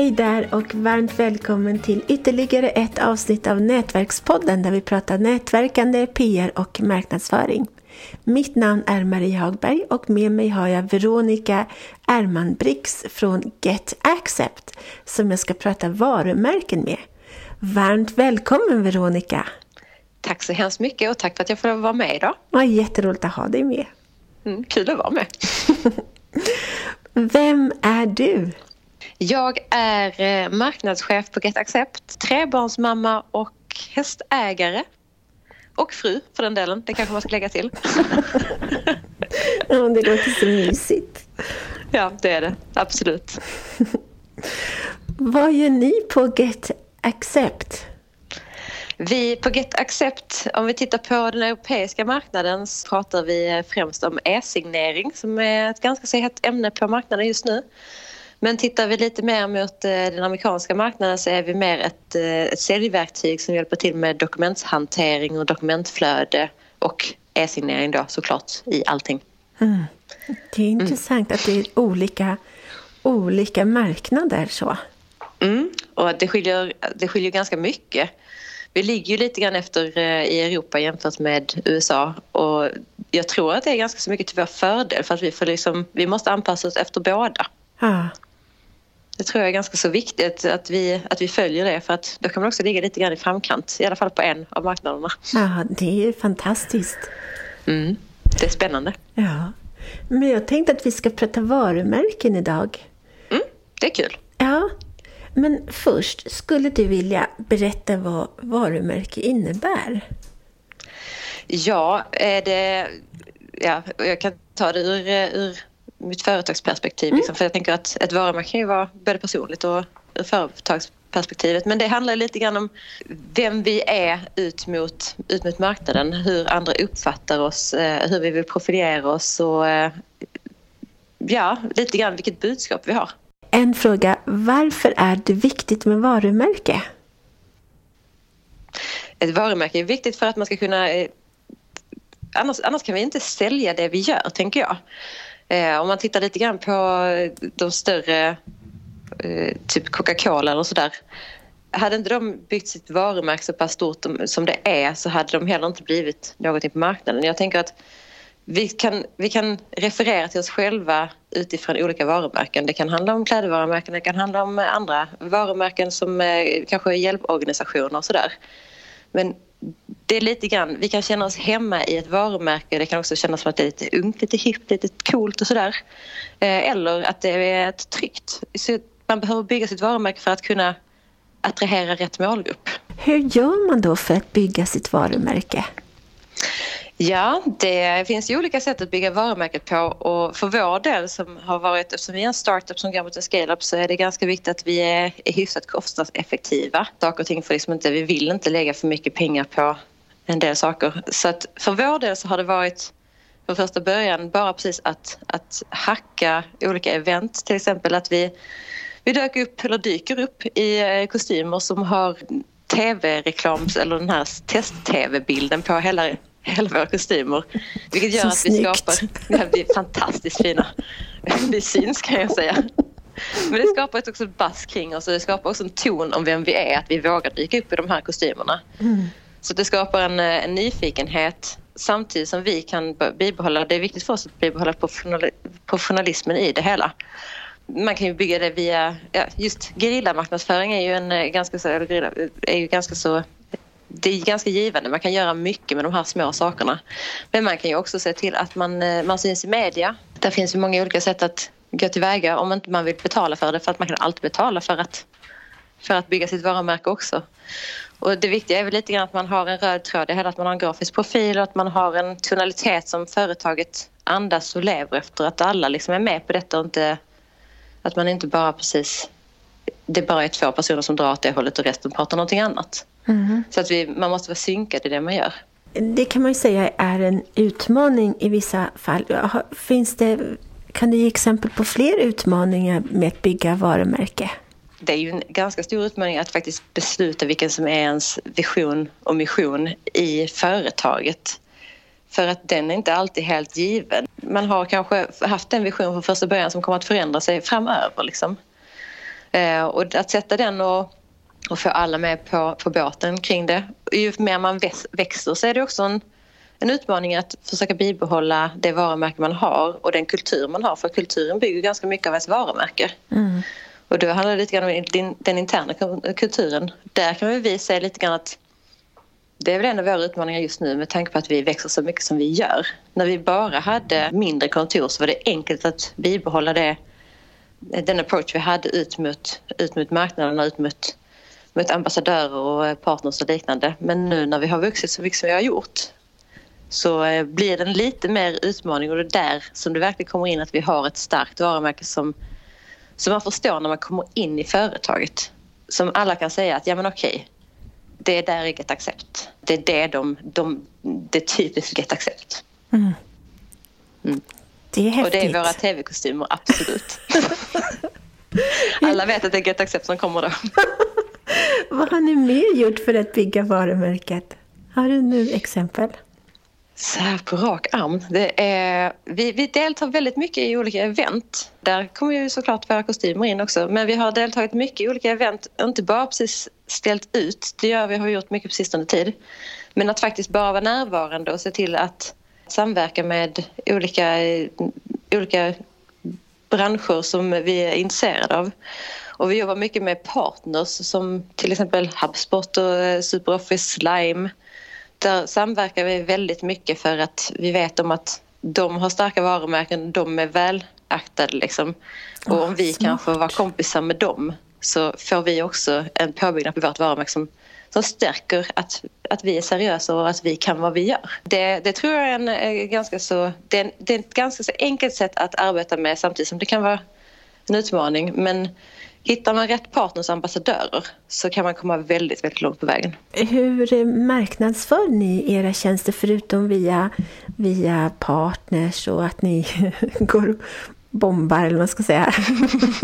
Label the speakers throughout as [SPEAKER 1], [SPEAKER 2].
[SPEAKER 1] Hej där och varmt välkommen till ytterligare ett avsnitt av Nätverkspodden där vi pratar nätverkande, PR och marknadsföring. Mitt namn är Marie Hagberg och med mig har jag Veronica Erman Brix från Get Accept som jag ska prata varumärken med. Varmt välkommen Veronica!
[SPEAKER 2] Tack så hemskt mycket och tack för att jag får vara med idag.
[SPEAKER 1] Ja, jätteroligt att ha dig med.
[SPEAKER 2] Mm, kul att vara med.
[SPEAKER 1] Vem är du?
[SPEAKER 2] Jag är eh, marknadschef på Get Accept, trebarnsmamma och hästägare. Och fru för den delen, det kanske man ska lägga till.
[SPEAKER 1] ja, det låter så mysigt.
[SPEAKER 2] Ja, det är det. Absolut.
[SPEAKER 1] Vad gör ni på Get Accept?
[SPEAKER 2] Vi på Get Accept, om vi tittar på den europeiska marknaden så pratar vi främst om e-signering som är ett ganska så hett ämne på marknaden just nu. Men tittar vi lite mer mot eh, den amerikanska marknaden så är vi mer ett, eh, ett säljverktyg som hjälper till med dokumenthantering och dokumentflöde och e-signering då såklart i allting.
[SPEAKER 1] Mm. Det är intressant mm. att det är olika, olika marknader så.
[SPEAKER 2] Mm. Och det skiljer, det skiljer ganska mycket. Vi ligger ju lite grann efter eh, i Europa jämfört med USA och jag tror att det är ganska så mycket till vår fördel för att vi, får liksom, vi måste anpassa oss efter båda.
[SPEAKER 1] Ah.
[SPEAKER 2] Det tror jag är ganska så viktigt att vi, att vi följer det för att då kan man också ligga lite grann i framkant, i alla fall på en av marknaderna.
[SPEAKER 1] Ja, det är fantastiskt.
[SPEAKER 2] Mm, det är spännande.
[SPEAKER 1] Ja. Men jag tänkte att vi ska prata varumärken idag.
[SPEAKER 2] Mm, det är kul.
[SPEAKER 1] Ja, men först, skulle du vilja berätta vad varumärke innebär?
[SPEAKER 2] Ja, är det, ja jag kan ta det ur, ur mitt företagsperspektiv. Mm. Liksom, för jag tänker att ett varumärke kan ju vara både personligt och ur företagsperspektivet. Men det handlar lite grann om vem vi är ut mot, ut mot marknaden. Hur andra uppfattar oss, eh, hur vi vill profilera oss och eh, ja, lite grann vilket budskap vi har.
[SPEAKER 1] En fråga. Varför är det viktigt med varumärke?
[SPEAKER 2] Ett varumärke är viktigt för att man ska kunna... Eh, annars, annars kan vi inte sälja det vi gör, tänker jag. Eh, om man tittar lite grann på eh, de större, eh, typ Coca-Cola eller sådär. Hade inte de byggt sitt varumärke så pass stort som det är så hade de heller inte blivit någonting på marknaden. Jag tänker att vi kan, vi kan referera till oss själva utifrån olika varumärken. Det kan handla om klädvarumärken, det kan handla om andra varumärken som eh, kanske är hjälporganisationer och sådär. Men det är lite grann, vi kan känna oss hemma i ett varumärke. Det kan också kännas som att det är lite ungt, lite hippt, lite coolt och sådär. Eh, eller att det är ett tryggt. Så man behöver bygga sitt varumärke för att kunna attrahera rätt målgrupp.
[SPEAKER 1] Hur gör man då för att bygga sitt varumärke?
[SPEAKER 2] Ja, det finns ju olika sätt att bygga varumärket på och för vår del som har varit, eftersom vi är en startup som går mot en scale-up så är det ganska viktigt att vi är, är hyfsat kostnadseffektiva. Saker och ting får liksom inte, vi vill inte lägga för mycket pengar på en del saker. Så att för vår del så har det varit från första början bara precis att, att hacka olika event. Till exempel att vi, vi dök upp, eller dyker upp i eh, kostymer som har tv-reklams eller den här test-tv-bilden på hela hela våra kostymer. Vilket gör Så att snyggt. vi skapar, ja, vi är fantastiskt fina. Vi syns kan jag säga. Men det skapar också ett bass kring oss och det skapar också en ton om vem vi är, att vi vågar dyka upp i de här kostymerna. Mm. Så det skapar en, eh, en, nyfikenhet samtidigt som vi kan bibehålla, det är viktigt för oss att bibehålla professionalismen i det hela. Man kan ju bygga det via, ja, just gerillamarknadsföring är ju en eh, ganska så, eh, är ju ganska så det är ganska givande. Man kan göra mycket med de här små sakerna. Men man kan ju också se till att man, man syns i media. Där finns ju många olika sätt att gå tillväga om inte man vill betala för det. För att man kan alltid betala för att, för att bygga sitt varumärke också. Och det viktiga är väl lite grann att man har en röd tråd i hela, att man har en grafisk profil och att man har en tonalitet som företaget andas och lever efter. Att alla liksom är med på detta och inte att man inte bara precis det bara är två personer som drar åt det hållet och resten pratar någonting annat. Mm. Så att vi, man måste vara synkad i det man gör.
[SPEAKER 1] Det kan man ju säga är en utmaning i vissa fall. Finns det, kan du ge exempel på fler utmaningar med att bygga varumärke?
[SPEAKER 2] Det är ju en ganska stor utmaning att faktiskt besluta vilken som är ens vision och mission i företaget. För att den är inte alltid helt given. Man har kanske haft en vision från första början som kommer att förändra sig framöver. Liksom. Eh, och att sätta den och, och få alla med på, på båten kring det. Ju mer man växer så är det också en, en utmaning att försöka bibehålla det varumärke man har och den kultur man har. För kulturen bygger ganska mycket av ens varumärke. Mm. Och då handlar det lite grann om den, den interna kulturen. Där kan vi se lite grann att det är väl en av våra utmaningar just nu med tanke på att vi växer så mycket som vi gör. När vi bara hade mindre kontor så var det enkelt att bibehålla det, den approach vi hade ut mot, ut mot marknaden och ut mot, mot ambassadörer och partners och liknande. Men nu när vi har vuxit så mycket som vi har gjort så eh, blir det en lite mer utmaning och det är där som det verkligen kommer in att vi har ett starkt varumärke som, som man förstår när man kommer in i företaget. Som alla kan säga att ja men okej, det är där i Get Accept. Det är det de, de det är typiskt Get Accept. Mm.
[SPEAKER 1] Mm. Det är häftigt.
[SPEAKER 2] Och det är våra tv-kostymer, absolut. Alla vet att det är Get Accept som kommer då.
[SPEAKER 1] Vad har ni mer gjort för att bygga varumärket? Har du nu exempel?
[SPEAKER 2] Så här på rak arm. Det är, vi, vi deltar väldigt mycket i olika event. Där kommer ju såklart våra kostymer in också. Men vi har deltagit mycket i olika event. Inte bara precis ställt ut, det gör vi har gjort mycket på sistone tid. Men att faktiskt bara vara närvarande och se till att samverka med olika, olika branscher som vi är intresserade av. Och vi jobbar mycket med partners som till exempel HubSpot och eh, SuperOffice Slime där samverkar vi väldigt mycket för att vi vet om att de har starka varumärken, de är välaktade liksom. Och om vi kan få vara kompisar med dem så får vi också en påbyggnad på vårt varumärke som, som stärker att, att vi är seriösa och att vi kan vad vi gör. Det, det tror jag är, en, är ganska så, det är, en, det är ett ganska så enkelt sätt att arbeta med samtidigt som det kan vara en utmaning. Men Hittar man rätt partners och ambassadörer så kan man komma väldigt, väldigt långt på vägen.
[SPEAKER 1] Hur marknadsför ni era tjänster förutom via, via partners och att ni går och bombar eller vad man ska säga?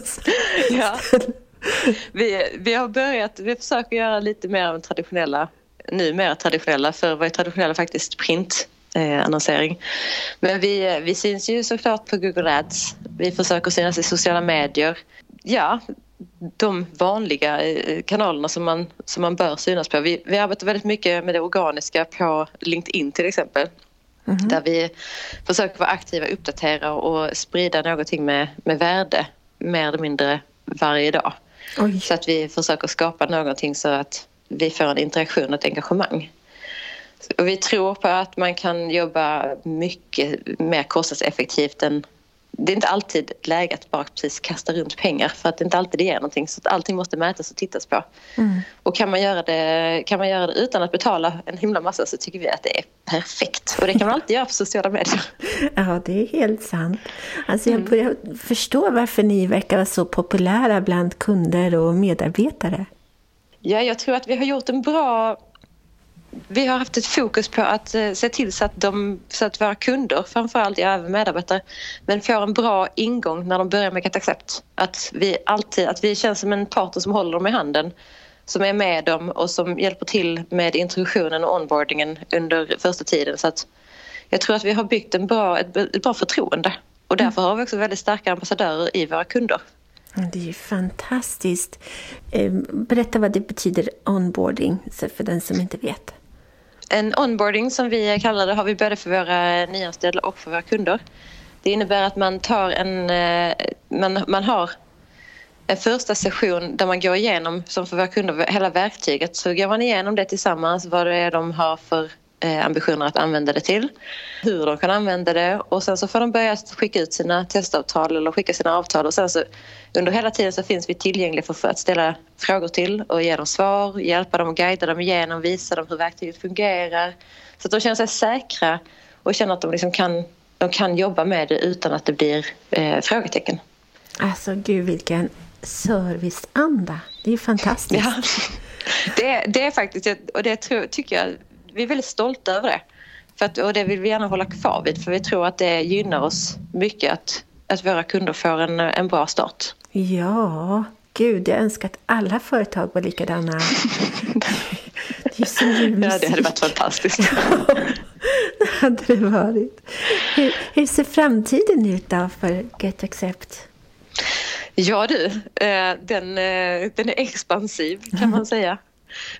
[SPEAKER 2] ja. Vi, vi har börjat, vi försöker göra lite mer av traditionella, nu mer traditionella, för var traditionella faktiskt print eh, annonsering. Men vi, vi syns ju såklart på Google Ads. Vi försöker synas i sociala medier ja, de vanliga eh, kanalerna som man, som man bör synas på. Vi, vi arbetar väldigt mycket med det organiska på LinkedIn till exempel. Mm. Där vi försöker vara aktiva, uppdatera och sprida någonting med, med värde mer eller mindre varje dag. Oj. Så att vi försöker skapa någonting så att vi får en interaktion och ett engagemang. Och vi tror på att man kan jobba mycket mer kostnadseffektivt än det är inte alltid läge att bara precis kasta runt pengar för att det inte alltid det ger någonting. Så att allting måste mätas och tittas på. Mm. Och kan man, göra det, kan man göra det utan att betala en himla massa så tycker vi att det är perfekt. Och det kan man alltid göra på sociala medier.
[SPEAKER 1] Ja, det är helt sant. Alltså jag mm. börjar förstå varför ni verkar vara så populära bland kunder och medarbetare.
[SPEAKER 2] Ja, jag tror att vi har gjort en bra vi har haft ett fokus på att eh, se till så att, de, så att våra kunder, framförallt ja, även medarbetare, men får en bra ingång när de börjar med Get Accept. Att vi alltid, att vi känns som en partner som håller dem i handen, som är med dem och som hjälper till med introduktionen och onboardingen under första tiden. Så att jag tror att vi har byggt en bra, ett, ett bra förtroende och därför har vi också väldigt starka ambassadörer i våra kunder.
[SPEAKER 1] Det är ju fantastiskt. Eh, berätta vad det betyder onboarding för den som inte vet
[SPEAKER 2] en onboarding som vi kallar det har vi både för våra nyanställda och för våra kunder. Det innebär att man tar en, eh, man, man har en första session där man går igenom, som för våra kunder, hela verktyget. Så går man igenom det tillsammans, vad det är de har för ambitioner att använda det till, hur de kan använda det och sen så får de börja skicka ut sina testavtal eller skicka sina avtal och sen så under hela tiden så finns vi tillgängliga för att ställa frågor till och ge dem svar, hjälpa dem och guida dem igenom, visa dem hur verktyget fungerar så att de känner sig säkra och känner att de liksom kan, de kan jobba med det utan att det blir eh, frågetecken.
[SPEAKER 1] Alltså gud vilken serviceanda. Det är fantastiskt. Ja,
[SPEAKER 2] det, det är faktiskt, och det tror, tycker jag vi är väldigt stolta över det. För att, och det vill vi gärna hålla kvar vid för vi tror att det gynnar oss mycket att, att våra kunder får en, en bra start.
[SPEAKER 1] Ja, gud jag önskar att alla företag var likadana.
[SPEAKER 2] det är Ja, det hade varit fantastiskt.
[SPEAKER 1] det hade det varit. Hur, hur ser framtiden ut då för Get Accept?
[SPEAKER 2] Ja du, eh, den, eh, den är expansiv kan man säga.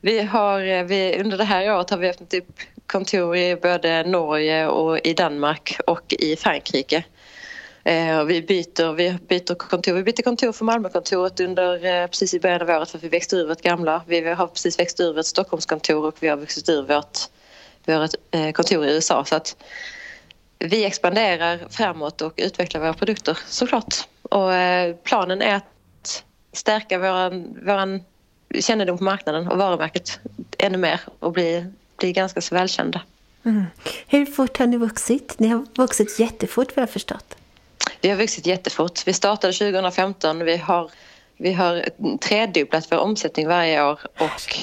[SPEAKER 2] Vi har, eh, vi, under det här året har vi öppnat upp typ kontor i både Norge och i Danmark och i Frankrike. Eh, vi byter, vi byter kontor. Vi bytte kontor för Malmökontoret under, eh, precis i början av året för att vi växte ur vårt gamla. Vi har precis växt ur vårt Stockholmskontor och vi har växt ur vårt, vårt kontor i USA. Så att vi expanderar framåt och utvecklar våra produkter såklart. Och planen är att stärka våran, våran kännedom på marknaden och varumärket ännu mer och bli, bli ganska så välkända.
[SPEAKER 1] Mm. Hur fort har ni vuxit? Ni har vuxit jättefort vad jag förstått.
[SPEAKER 2] Vi har vuxit jättefort. Vi startade 2015. Vi har, vi har tredubblat vår omsättning varje år och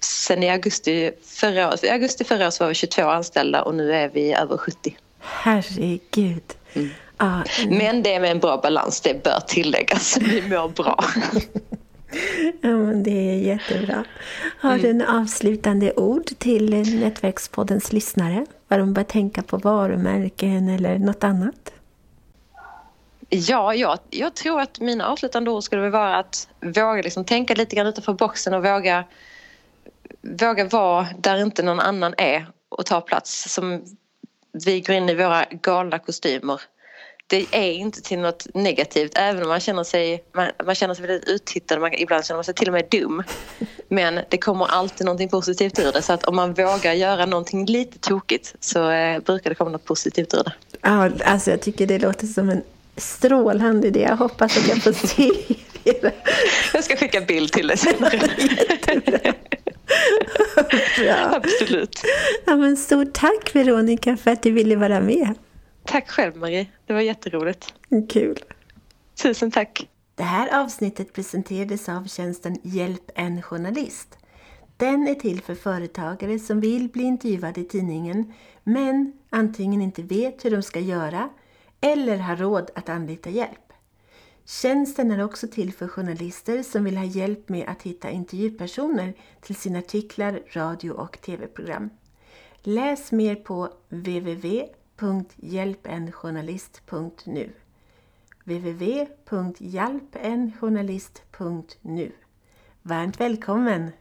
[SPEAKER 2] sen i augusti förra året, i augusti förra året var vi 22 anställda och nu är vi över 70.
[SPEAKER 1] Herregud. Mm.
[SPEAKER 2] Ah, mm. Men det är med en bra balans, det bör tilläggas. Vi mår bra.
[SPEAKER 1] ja, men det är jättebra. Har mm. du en avslutande ord till Nätverkspoddens lyssnare? Vad de bör tänka på varumärken eller något annat?
[SPEAKER 2] Ja, ja, jag tror att mina avslutande ord skulle vara att våga liksom tänka lite grann utanför boxen och våga, våga vara där inte någon annan är och ta plats. Som vi går in i våra galna kostymer. Det är inte till något negativt även om man känner sig, man, man känner sig väldigt uttittad. Man, ibland känner man sig till och med dum. Men det kommer alltid någonting positivt ur det. Så att om man vågar göra någonting lite tokigt så eh, brukar det komma något positivt ur det.
[SPEAKER 1] Ja, alltså jag tycker det låter som en strålande idé. Jag hoppas att jag får se
[SPEAKER 2] det. Jag ska skicka bild till dig senare.
[SPEAKER 1] Bra. Absolut. Ja, men stort tack Veronica för att du ville vara med.
[SPEAKER 2] Tack själv Marie. Det var jätteroligt.
[SPEAKER 1] Kul.
[SPEAKER 2] Tusen tack.
[SPEAKER 1] Det här avsnittet presenterades av tjänsten Hjälp en journalist. Den är till för företagare som vill bli intervjuade i tidningen men antingen inte vet hur de ska göra eller har råd att anlita hjälp. Tjänsten är också till för journalister som vill ha hjälp med att hitta intervjupersoner till sina artiklar, radio och tv-program. Läs mer på www.hjälpenjournalist.nu www.hjälpenjournalist.nu Varmt välkommen!